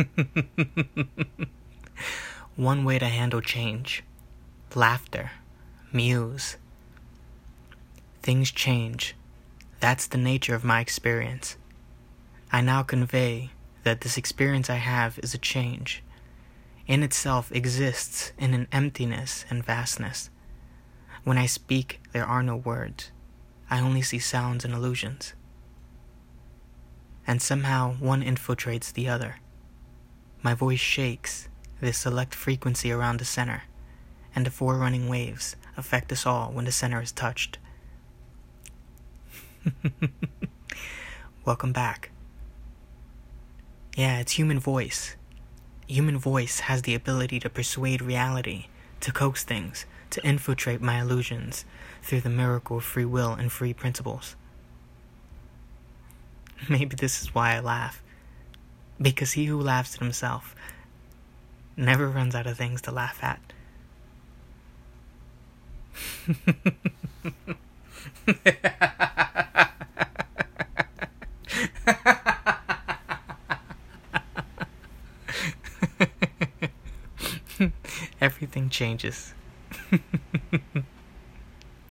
One way to handle change laughter, muse. Things change. That's the nature of my experience. I now convey that this experience I have is a change. In itself exists in an emptiness and vastness. When I speak, there are no words. I only see sounds and illusions. And somehow one infiltrates the other. My voice shakes this select frequency around the center, and the four running waves affect us all when the center is touched. Welcome back. Yeah, it's human voice. Human voice has the ability to persuade reality, to coax things, to infiltrate my illusions through the miracle of free will and free principles. Maybe this is why I laugh. Because he who laughs at himself never runs out of things to laugh at. Everything changes.